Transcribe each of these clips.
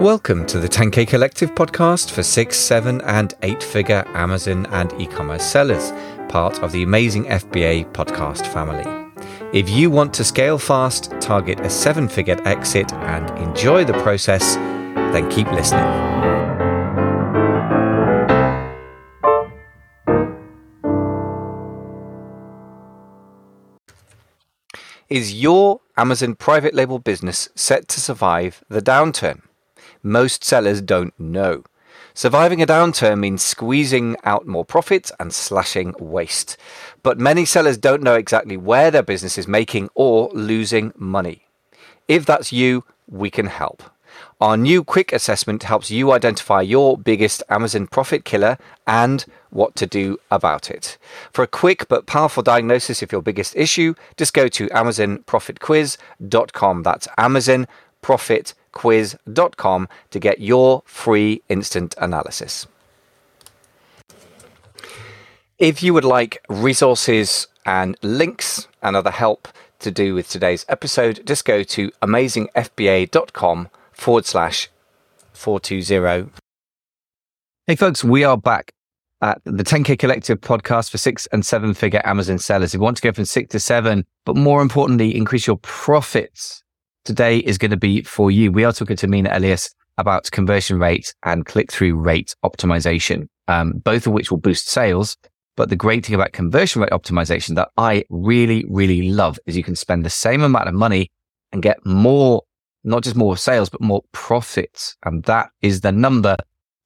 Welcome to the 10K Collective podcast for six, seven, and eight figure Amazon and e commerce sellers, part of the amazing FBA podcast family. If you want to scale fast, target a seven figure exit, and enjoy the process, then keep listening. Is your Amazon private label business set to survive the downturn? Most sellers don't know. Surviving a downturn means squeezing out more profits and slashing waste. But many sellers don't know exactly where their business is making or losing money. If that's you, we can help. Our new quick assessment helps you identify your biggest Amazon profit killer and what to do about it. For a quick but powerful diagnosis of your biggest issue, just go to amazonprofitquiz.com. That's Amazon Profit quiz.com to get your free instant analysis. If you would like resources and links and other help to do with today's episode, just go to amazingfba.com forward slash 420. Hey, folks, we are back at the 10K Collective podcast for six and seven figure Amazon sellers. If you want to go from six to seven, but more importantly, increase your profits today is going to be for you. We are talking to Mina Elias about conversion rate and click through rate optimization, um, both of which will boost sales. But the great thing about conversion rate optimization that I really, really love is you can spend the same amount of money and get more, not just more sales, but more profits. And that is the number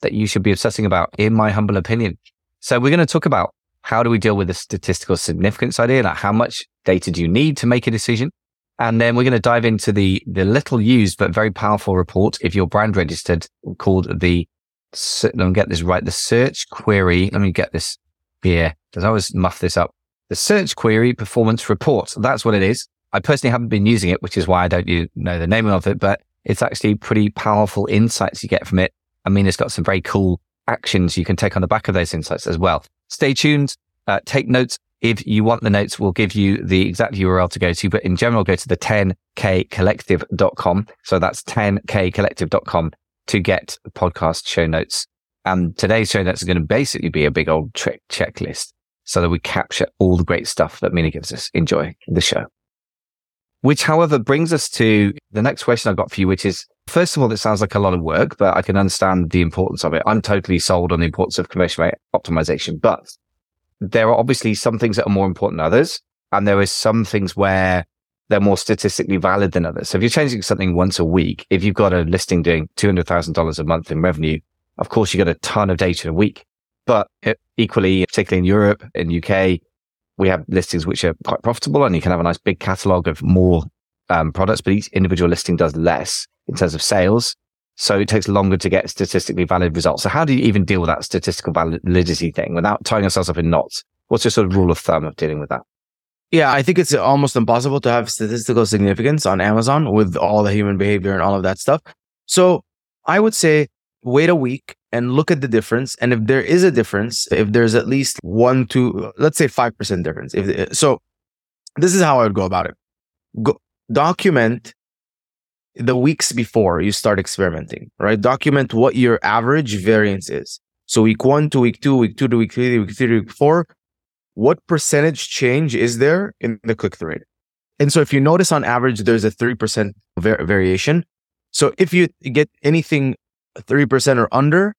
that you should be obsessing about, in my humble opinion. So we're going to talk about how do we deal with the statistical significance idea? Like how much data do you need to make a decision? And then we're going to dive into the, the little used but very powerful report if you're brand registered called the, let me get this right, the search query. Let me get this here because I always muff this up. The search query performance report. That's what it is. I personally haven't been using it, which is why I don't know the name of it, but it's actually pretty powerful insights you get from it. I mean, it's got some very cool actions you can take on the back of those insights as well. Stay tuned. Uh, take notes if you want the notes, we'll give you the exact URL to go to, but in general, go to the 10kcollective.com. So that's 10kcollective.com to get podcast show notes. And today's show notes are going to basically be a big old trick checklist so that we capture all the great stuff that Mina gives us. Enjoy the show. Which, however, brings us to the next question I've got for you, which is, first of all, it sounds like a lot of work, but I can understand the importance of it. I'm totally sold on the importance of conversion rate optimization, but there are obviously some things that are more important than others. And there is some things where they're more statistically valid than others. So if you're changing something once a week, if you've got a listing doing $200,000 a month in revenue, of course you get a ton of data a week. But equally, particularly in Europe, in UK, we have listings which are quite profitable and you can have a nice big catalog of more um, products, but each individual listing does less in terms of sales. So it takes longer to get statistically valid results. So how do you even deal with that statistical validity thing without tying ourselves up in knots? What's your sort of rule of thumb of dealing with that? Yeah, I think it's almost impossible to have statistical significance on Amazon with all the human behavior and all of that stuff. So I would say wait a week and look at the difference. And if there is a difference, if there's at least one, two, let's say 5% difference. If so, this is how I would go about it. Go, document the weeks before you start experimenting, right? Document what your average variance is. So week one to week two, week two to week three, week three to week four, what percentage change is there in the click through rate? And so if you notice on average, there's a 3% var- variation. So if you get anything 3% or under,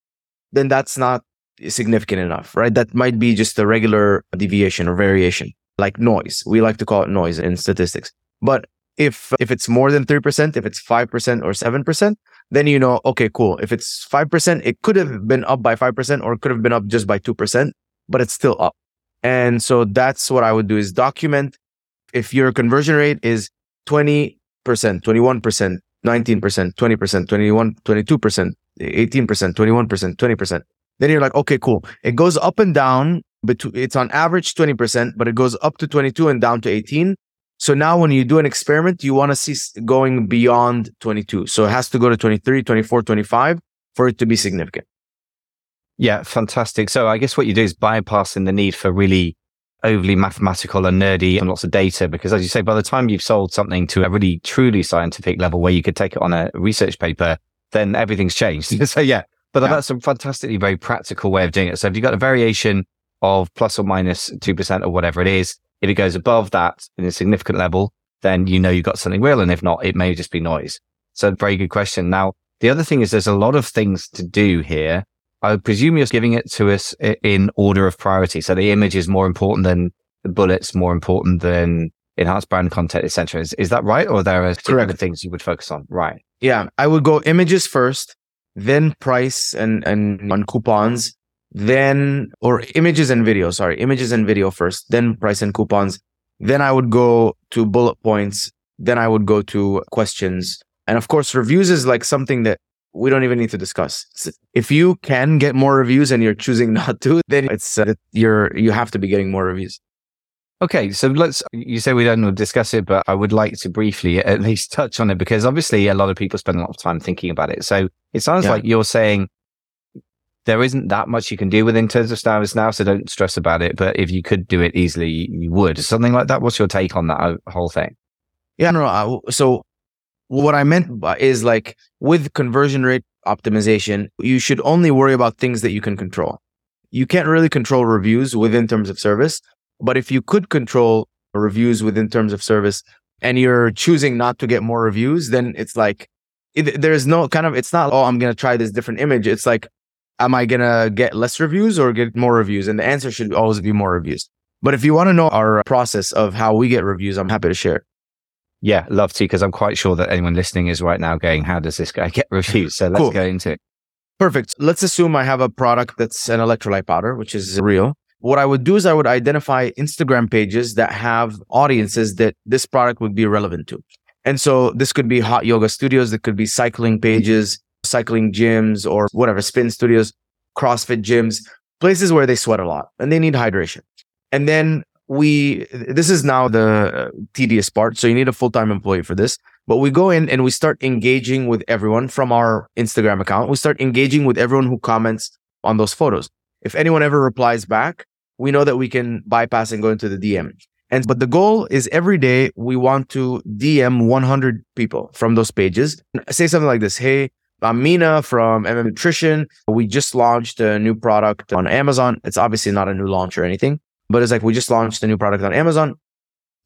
then that's not significant enough, right? That might be just a regular deviation or variation, like noise. We like to call it noise in statistics. But if if it's more than 3%, if it's 5% or 7%, then you know, okay, cool. If it's 5%, it could have been up by 5% or it could have been up just by 2%, but it's still up. And so that's what I would do is document if your conversion rate is 20%, 21%, 19%, 20%, 21, 22%, 18%, 21%, 20%. Then you're like, okay, cool. It goes up and down, but it's on average 20%, but it goes up to 22 and down to 18. So now when you do an experiment, you want to see going beyond 22. So it has to go to 23, 24, 25 for it to be significant. Yeah, fantastic. So I guess what you do is bypassing the need for really overly mathematical and nerdy and lots of data, because as you say, by the time you've sold something to a really truly scientific level where you could take it on a research paper, then everything's changed. so yeah, but Yeah. that's a fantastically very practical way of doing it. So if you've got a variation of plus or minus 2% or whatever it is, if it goes above that in a significant level, then you know you've got something real. And if not, it may just be noise. So very good question. Now, the other thing is there's a lot of things to do here. I presume you're giving it to us in order of priority. So the image is more important than the bullets, more important than enhanced brand content, etc. Is, is that right? Or there are Correct. things you would focus on? Right. Yeah, I would go images first, then price and and on coupons, then or images and video. Sorry, images and video first, then price and coupons. Then I would go to bullet points. Then I would go to questions, and of course, reviews is like something that we don't even need to discuss. If you can get more reviews and you're choosing not to, then it's uh, you're you have to be getting more reviews. Okay, so let's. You say we don't discuss it, but I would like to briefly at least touch on it because obviously a lot of people spend a lot of time thinking about it. So it sounds Yeah. like you're saying there isn't that much you can do with in terms of stars now, so don't stress about it. But if you could do it easily, you would. Something like that. What's your take on that uh, whole thing? Yeah, no. So what I meant is like with conversion rate optimization, you should only worry about things that you can control. You can't really control reviews within terms of service, but if you could control reviews within terms of service and you're choosing not to get more reviews, then it's like it, there's no kind of it's not oh I'm going to try this different image. It's like am I going to get less reviews or get more reviews? And the answer should always be more reviews. But if you want to know our process of how we get reviews, I'm happy to share. Yeah, love to, because I'm quite sure that anyone listening is right now going, "How does this guy get reviews?" So let's Cool. go into it. Perfect. Let's assume I have a product that's an electrolyte powder, which is real. What I would do is I would identify Instagram pages that have audiences that this product would be relevant to. And so this could be hot yoga studios, it could be cycling pages, cycling gyms, or whatever, spin studios, CrossFit gyms, places where they sweat a lot and they need hydration. And then we, this is now the uh, tedious part. So you need a full time employee for this. But we go in and we start engaging with everyone from our Instagram account. We start engaging with everyone who comments on those photos. If anyone ever replies back, we know that we can bypass and go into the DM. And but the goal is every day we want to DM 100 people from those pages. Say something like this: Hey, I'm Mina from MM Nutrition. We just launched a new product on Amazon. It's obviously not a new launch or anything, but it's like we just launched a new product on Amazon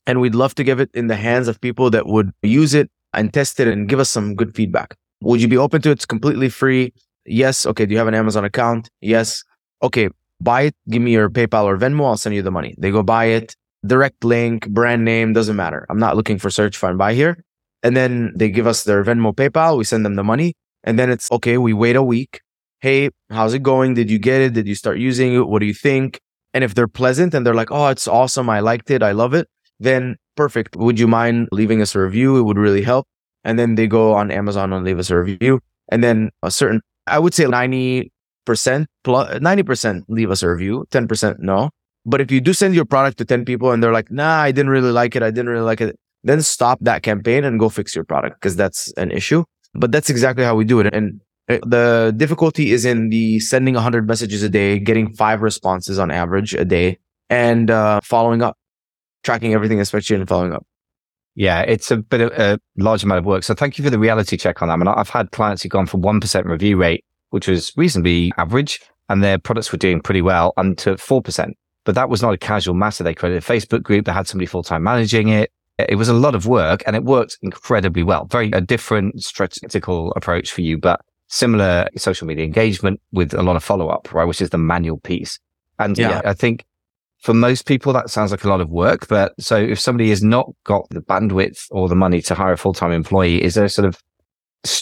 and we'd love to give it in the hands of people that would use it and test it and give us some good feedback. Would you be open to it? It's completely free. Yes. Okay. Do you have an Amazon account? Yes. Okay. Buy it. Give me your PayPal or Venmo. I'll send you the money. They go buy it. Direct link, brand name, doesn't matter. I'm not looking for search, find, buy here. And then they give us their Venmo, PayPal. We send them the money. And then it's okay. We wait a week. Hey, how's it going? Did you get it? Did you start using it? What do you think? And if they're pleasant and they're like, oh, it's awesome. I liked it. I love it then perfect. Would you mind leaving us a review? It would really help. And then they go on Amazon and leave us a review. And then a certain, I would say 90% plus 90% leave us a review, 10% no. But if you do send your product to 10 people and they're like, nah, I didn't really like it. I didn't really like it. Then stop that campaign and go fix your product because that's an issue. But that's exactly how we do it. And uh, the difficulty is in the sending 100 messages a day, getting five responses on average a day and uh, following up tracking everything, especially in following up. Yeah, it's a bit of a large amount of work. So thank you for the reality check on that. I mean, I've had clients who've gone from 1% review rate, which was reasonably average, and their products were doing pretty well, and to 4%. But that was not a casual matter. They created a Facebook group. They had somebody full time managing it. It was a lot of work and it worked incredibly well. Very a different strategical approach for you, but similar social media engagement with a lot of follow up, right? Which is the manual piece. And Yeah. yeah, I think for most people, that sounds like a lot of work. But so if somebody has not got the bandwidth or the money to hire a full time employee, is there a sort of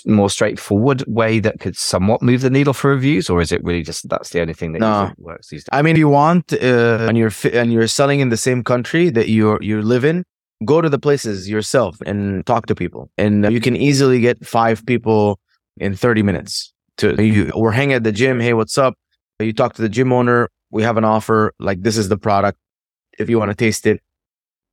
more straightforward way that could somewhat move the needle for reviews, or is it really just that's the only thing that No. you think works these days? I mean, if you want, uh, and you're fi- and you're selling in the same country that you you live in, go to the places yourself and talk to people, and uh, you can easily get five people in 30 minutes. To you, or hang at the gym. Hey, what's up? You talk to the gym owner. We have an offer. Like this is the product. If you want to taste it,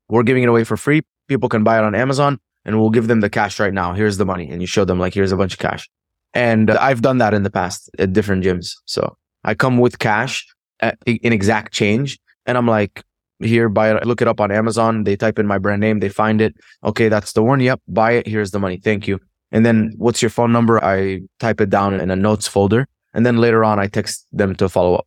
we're giving it away for free. People can buy it on Amazon, and we'll give them the cash right now. Here's the money, and you show them like here's a bunch of cash. And uh, I've done that in the past at different gyms. So I come with cash at, in exact change. And I'm like, here, buy it, look it up on Amazon. They type in my brand name, they find it. Okay, that's the one. Yep, buy it. Here's the money. Thank you. And then what's your phone number? I type it down in a notes folder. And then later on, I text them to follow up.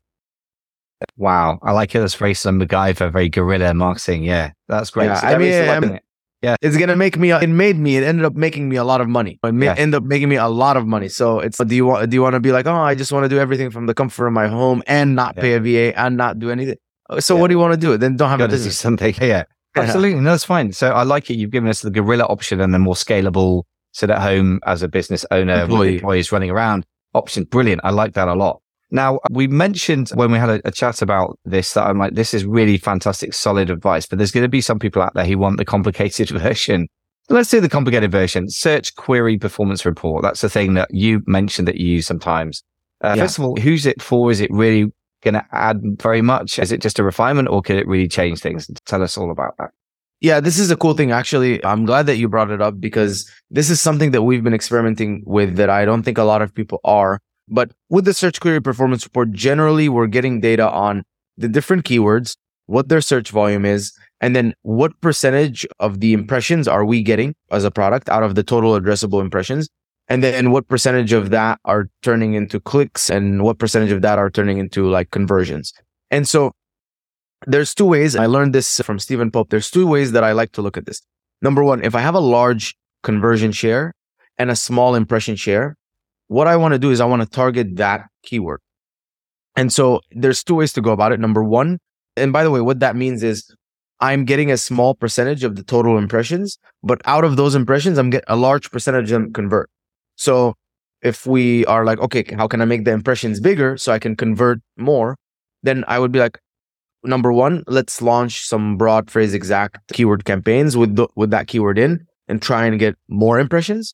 Wow. I like it. That's very some MacGyver, very guerrilla marketing. Yeah. That's great. Yeah, So I mean, it. Yeah. It's going to make me, it made me, it ended up making me a lot of money. It Yeah. ended up making me a lot of money. So it's, do you want, do you want to be like, oh, I just want to do everything from the comfort of my home and not Yeah. pay a VA and not do anything? So Yeah. what do you want to do? Then don't have a to do something. Yeah. Absolutely. No, that's fine. So I like it. You've given us the guerrilla option and the more scalable sit at home as a business owner with Employee. employees running around option. Brilliant. I like that a lot. Now, we mentioned when we had a, a chat about this that I'm like, this is really fantastic, solid advice, but there's going to be some people out there who want the complicated version. Let's do the complicated version. Search query performance report. That's the thing that you mentioned that you use sometimes. Uh, Yeah. First of all, who's it for? Is it really going to add very much? Is it just a refinement or could it really change things? Tell us all about that. Yeah, this is a cool thing. Actually, I'm glad that you brought it up because this is something that we've been experimenting with that I don't think a lot of people are. But with the search query performance report, generally we're getting data on the different keywords, what their search volume is, and then what percentage of the impressions are we getting as a product out of the total addressable impressions. And then what percentage of that are turning into clicks and what percentage of that are turning into like conversions. And so there's two ways. I learned this from Stephen Pope. There's two ways that I like to look at this. Number one, if I have a large conversion share and a small impression share, what I want to do is I want to target that keyword. And so there's two ways to go about it. Number one, and by the way, what that means is I'm getting a small percentage of the total impressions, but out of those impressions, I'm getting a large percentage of them convert. So if we are like, okay, how can I make the impressions bigger so I can convert more? Then I would be like, number one, let's launch some broad phrase exact keyword campaigns with the, with that keyword in and try and get more impressions.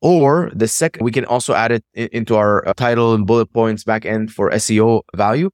Or the second, we can also add it into our uh, title and bullet points back end for SEO value.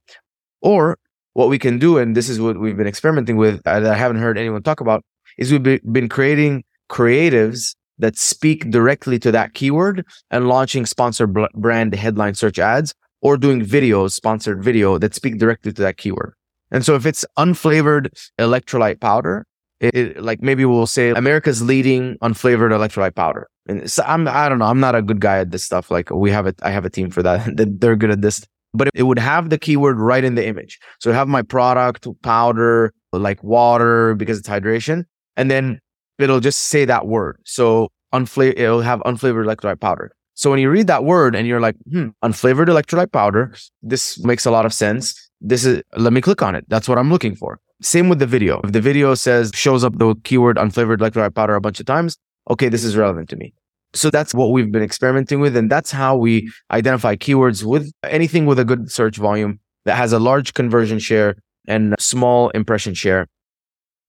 Or what we can do, and this is what we've been experimenting with uh, that I haven't heard anyone talk about, is we've be- been creating creatives that speak directly to that keyword and launching sponsored bl- brand headline search ads or doing videos, sponsored video that speak directly to that keyword. And so if it's unflavored electrolyte powder, it, it- like maybe we'll say America's leading unflavored electrolyte powder. And so I'm I don't know, I'm not a good guy at this stuff. Like we have it, I have a team for that. that They're good at this. But it would have the keyword right in the image. So have my product, powder, like water because it's hydration, and then it'll just say that word. So unfla- it'll have unflavored electrolyte powder. So when you read that word and you're like, hmm, unflavored electrolyte powder, this makes a lot of sense. This is, let me click on it. That's what I'm looking for. Same with the video. If the video says, shows up the keyword unflavored electrolyte powder a bunch of times, okay, this is relevant to me. So that's what we've been experimenting with. And that's how we identify keywords with anything with a good search volume that has a large conversion share and small impression share.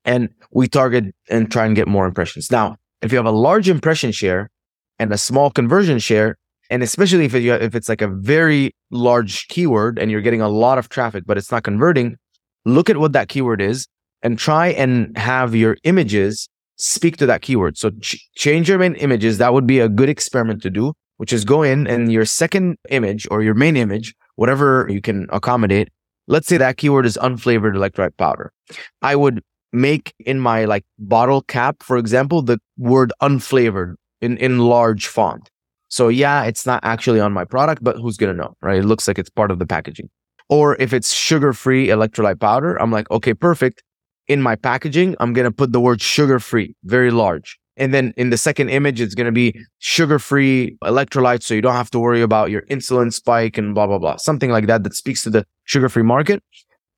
And we target and try and get more impressions. Now, if you have a large impression share and a small conversion share, and especially if it, if it's like a very large keyword and you're getting a lot of traffic, but it's not converting, look at what that keyword is and try and have your images speak to that keyword. So ch- change your main images. That would be a good experiment to do, which is go in and your second image or your main image, whatever you can accommodate. Let's say that keyword is unflavored electrolyte powder. I would make in my like bottle cap, for example, the word unflavored in, in large font. So yeah, it's not actually on my product, but who's going to know, right? It looks like it's part of the packaging. Or if it's sugar-free electrolyte powder, I'm like, okay, perfect. In my packaging, I'm going to put the word sugar-free, very large. And then in the second image, it's going to be sugar-free electrolytes. So you don't have to worry about your insulin spike and blah, blah, blah. Something like that that speaks to the sugar-free market.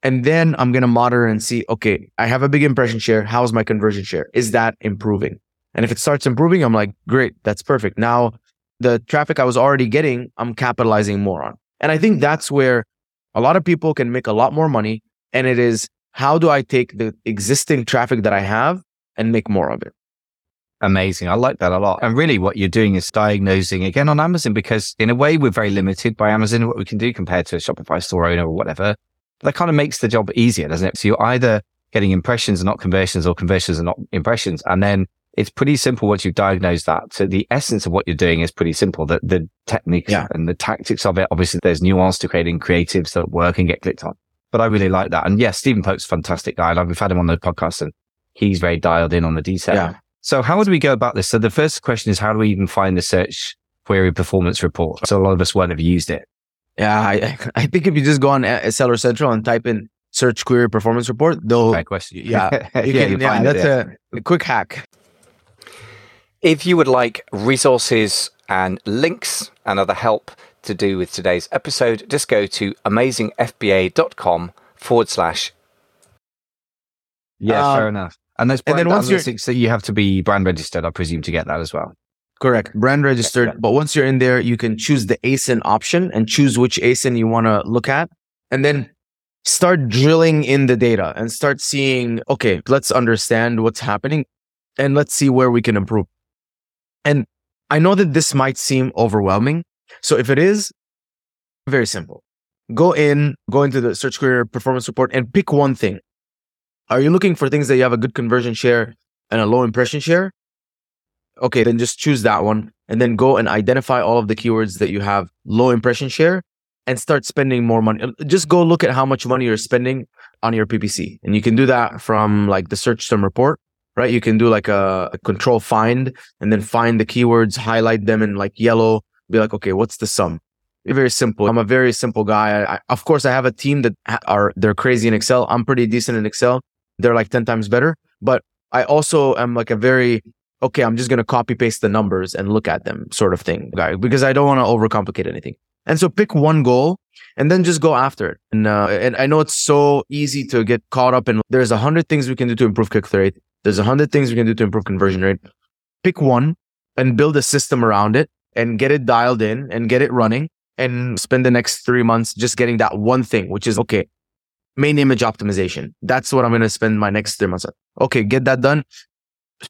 And then I'm going to monitor and see, okay, I have a big impression share. How's my conversion share? Is that improving? And if it starts improving, I'm like, great, that's perfect. Now the traffic I was already getting, I'm capitalizing more on. And I think that's where a lot of people can make a lot more money. And it is how do I take the existing traffic that I have and make more of it? Amazing. I like that a lot. And really what you're doing is diagnosing again on Amazon because in a way we're very limited by Amazon, what we can do compared to a Shopify store owner or whatever. That kind of makes the job easier, doesn't it? So you're either getting impressions and not conversions or conversions and not impressions. And then it's pretty simple once you've diagnosed that. So the essence of what you're doing is pretty simple. The, the techniques Yeah. and the tactics of it. Obviously there's nuance to creating creatives that work and get clicked on. But I really like that. And yes, Stephen Pope's a fantastic guy. Like we've had him on the podcast and he's very dialed in on the detail. Yeah. So how would we go about this? So the first question is, how do we even find the search query performance report? So a lot of us won't have used it. Yeah, I, I think if you just go on uh, Seller Central and type in search query performance report, they'll. Fair question. Yeah, you Yeah, can, you'll yeah, find it, that's yeah. A, a quick hack. If you would like resources and links and other help to do with today's episode, just go to amazingfba.com forward slash. Yeah, Uh, fair enough. And there's and then once you're- so you have to be brand registered, I presume, to get that as well. Correct. Brand registered. yeah. But once you're in there, you can choose the ASIN option and choose which ASIN you want to look at. And then start drilling in the data and start seeing, okay, let's understand what's happening and let's see where we can improve. And I know that this might seem overwhelming. So if it is, very simple. Go in, go into the search query performance report and pick one thing. Are you looking for things that you have a good conversion share and a low impression share? Okay, then just choose that one and then go and identify all of the keywords that you have low impression share and start spending more money. Uh, Just go look at how much money you're spending on your PPC. And you can do that from like the search term report, right? You can do like a, a control find and then find the keywords, highlight them in like yellow, be like, okay, what's the sum? Very simple. I'm a very simple guy. I, I, of course, I have a team that are they're crazy in Excel. I'm pretty decent in Excel. They're like 10 times better. But I also am like a very okay, I'm just going to copy paste the numbers and look at them sort of thing, guy, because I don't want to overcomplicate anything. And so pick one goal and then just go after it. And, uh, and I know it's so easy to get caught up in there's a hundred things we can do to improve click through rate. There's a hundred things we can do to improve conversion rate. Pick one and build a system around it and get it dialed in and get it running and spend the next three months just getting that one thing, which is okay. Main image optimization. That's what I'm going to spend my next three months on. Okay. Get that done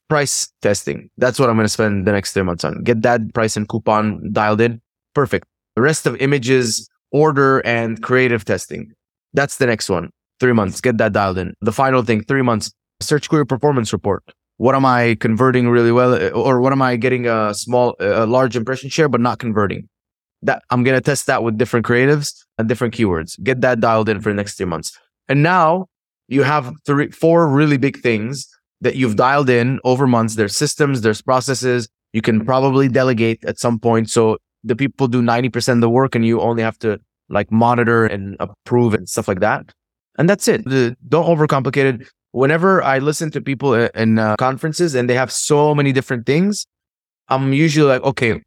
price testing. That's what I'm going to spend the next three months on. Get that price and coupon dialed in. Perfect. The rest of images, order and creative testing. That's the next one. Three months. Get that dialed in. The final thing, three months. Search query performance report. What am I converting really well? uh, Or what am I getting a small, a large impression share, but not converting? That I'm going to test that with different creatives and different keywords. Get that dialed in for the next three months. And now you have three, four really big things that you've dialed in over months. There's systems, there's processes. You can probably delegate at some point. So the people do 90% of the work and you only have to like monitor and approve and stuff like that. And that's it. The- don't overcomplicate it. Whenever I listen to people in uh, conferences and they have so many different things, I'm usually like, okay,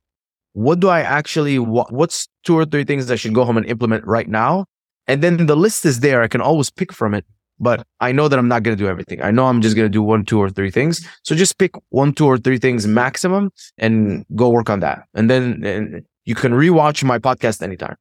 what do I actually, wa- what's two or three things I should go home and implement right now? And then the list is there. I can always pick from it but I know that I'm not going to do everything. I know I'm just going to do one, two, or three things. So just pick one, two, or three things maximum and go work on that. And then and you can rewatch my podcast anytime.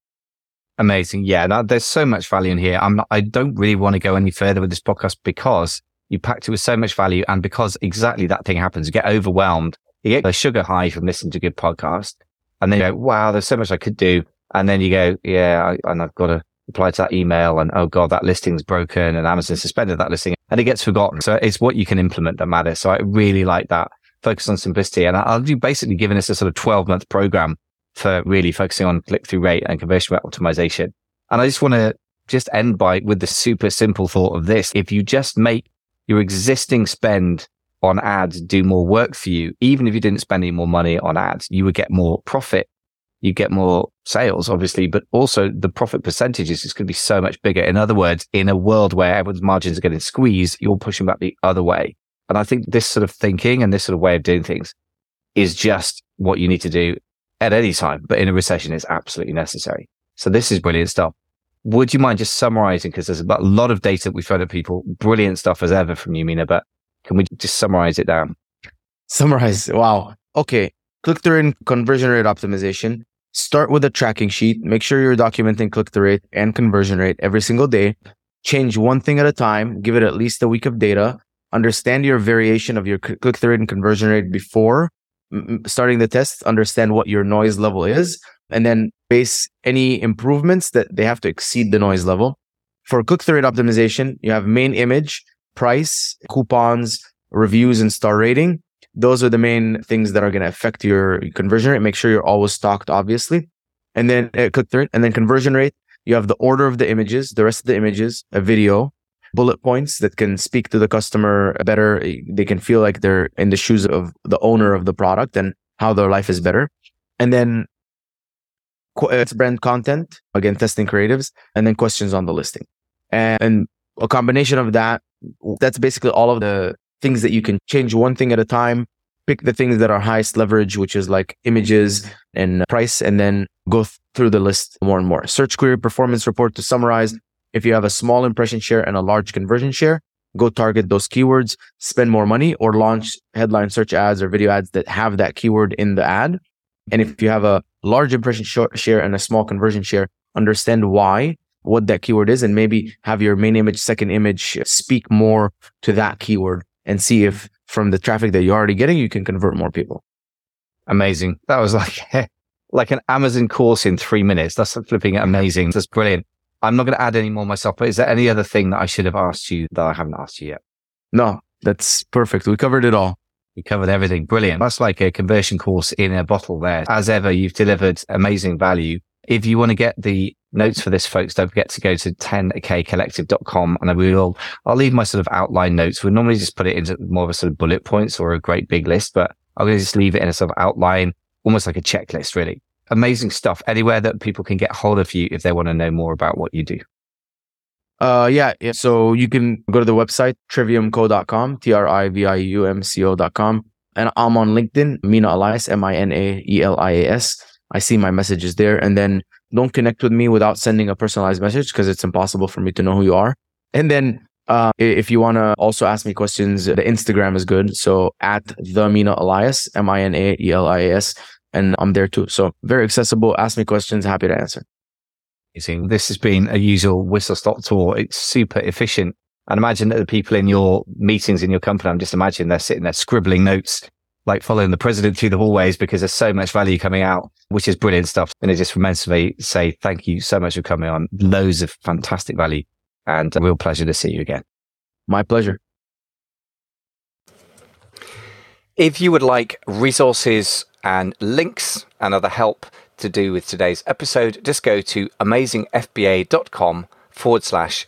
Amazing. Yeah. Now, there's so much value in here. I'm not, I don't really want to go any further with this podcast because you packed it with so much value and because exactly that thing happens. You get overwhelmed. You get a sugar high from listening to good podcast and then you go, wow, there's so much I could do. And then you go, yeah, I, and I've got to reply to that email and oh God, that listing's broken and Amazon suspended that listing and it gets forgotten. So it's what you can implement that matters. So I really like that focus on simplicity. And I'll be basically giving us a sort of 12 month program for really focusing on click through rate and conversion rate optimization. And I just want to just end by with the super simple thought of this. If you just make your existing spend on ads do more work for you, even if you didn't spend any more money on ads, you would get more profit. You get more sales, obviously, but also the profit percentages is going to be so much bigger. In other words, in a world where everyone's margins are getting squeezed, you're pushing back the other way. And I think this sort of thinking and this sort of way of doing things is just what you need to do at any time, but in a recession is absolutely necessary. So this is brilliant stuff. Would you mind just summarizing? Because there's a lot of data that we've thrown at people. Brilliant stuff as ever from you, Mina, but can we just summarize it down? Summarize. Wow. Okay. Click through and conversion rate optimization. Start with a tracking sheet. Make sure you're documenting click through rate and conversion rate every single day. Change one thing at a time. Give it at least a week of data. Understand your variation of your click through rate and conversion rate before starting the test. Understand what your noise level is and then base any improvements that they have to exceed the noise level. For click through rate optimization, you have main image, price, coupons, reviews, and star rating. Those are the main things that are going to affect your conversion rate. Make sure you're always stocked, obviously. And then uh, click through it. And then conversion rate, you have the order of the images, the rest of the images, a video, bullet points that can speak to the customer better. They can feel like they're in the shoes of the owner of the product and how their life is better. And then it's brand content, again, testing creatives, and then questions on the listing. And, and a combination of that, that's basically all of the things that you can change one thing at a time, pick the things that are highest leverage, which is like images and price, and then go th- through the list more and more. Search query performance report to summarize. If you have a small impression share and a large conversion share, go target those keywords, spend more money, or launch headline search ads or video ads that have that keyword in the ad. And if you have a large impression share and a small conversion share, understand why, what that keyword is, and maybe have your main image, second image speak more to that keyword and see if from the traffic that you're already getting, you can convert more people. Amazing. That was like, like an Amazon course in three minutes. That's flipping amazing. That's brilliant. I'm not going to add any more myself, but is there any other thing that I should have asked you that I haven't asked you yet? No, that's perfect. We covered it all. We covered everything. Brilliant. That's like a conversion course in a bottle there. As ever, you've delivered amazing value. If you want to get the notes for this, folks, don't forget to go to 10kcollective.com and I will, I'll leave my sort of outline notes. We normally just put it into more of a sort of bullet points or a great big list, but I'm going to just leave it in a sort of outline, almost like a checklist, really. Amazing stuff. Anywhere that people can get hold of you if they want to know more about what you do. Uh, yeah, yeah. So you can go to the website, triviumco.com, T-R-I-V-I-U-M-C-O.com. And I'm on LinkedIn, Mina Elias, M-I-N-A-E-L-I-A-S. I see my messages there. And then don't connect with me without sending a personalized message because it's impossible for me to know who you are. And then, uh, if you want to also ask me questions, the Instagram is good. So at the Mina Elias, M-I-N-A-E-L-I-A-S. And I'm there too. So very accessible. Ask me questions. Happy to answer. This has been a usual whistle stop tour. It's super efficient. And imagine that the people in your meetings in your company, I'm just imagining they're sitting there scribbling notes, like following the president through the hallways because there's so much value coming out, which is brilliant stuff. And it just reminds me say thank you so much for coming on. Loads of fantastic value and a real pleasure to see you again. My pleasure. If you would like resources and links and other help to do with today's episode, just go to amazingfba.com forward slash.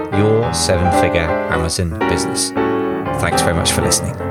your seven figure Amazon business. Thanks very much for listening.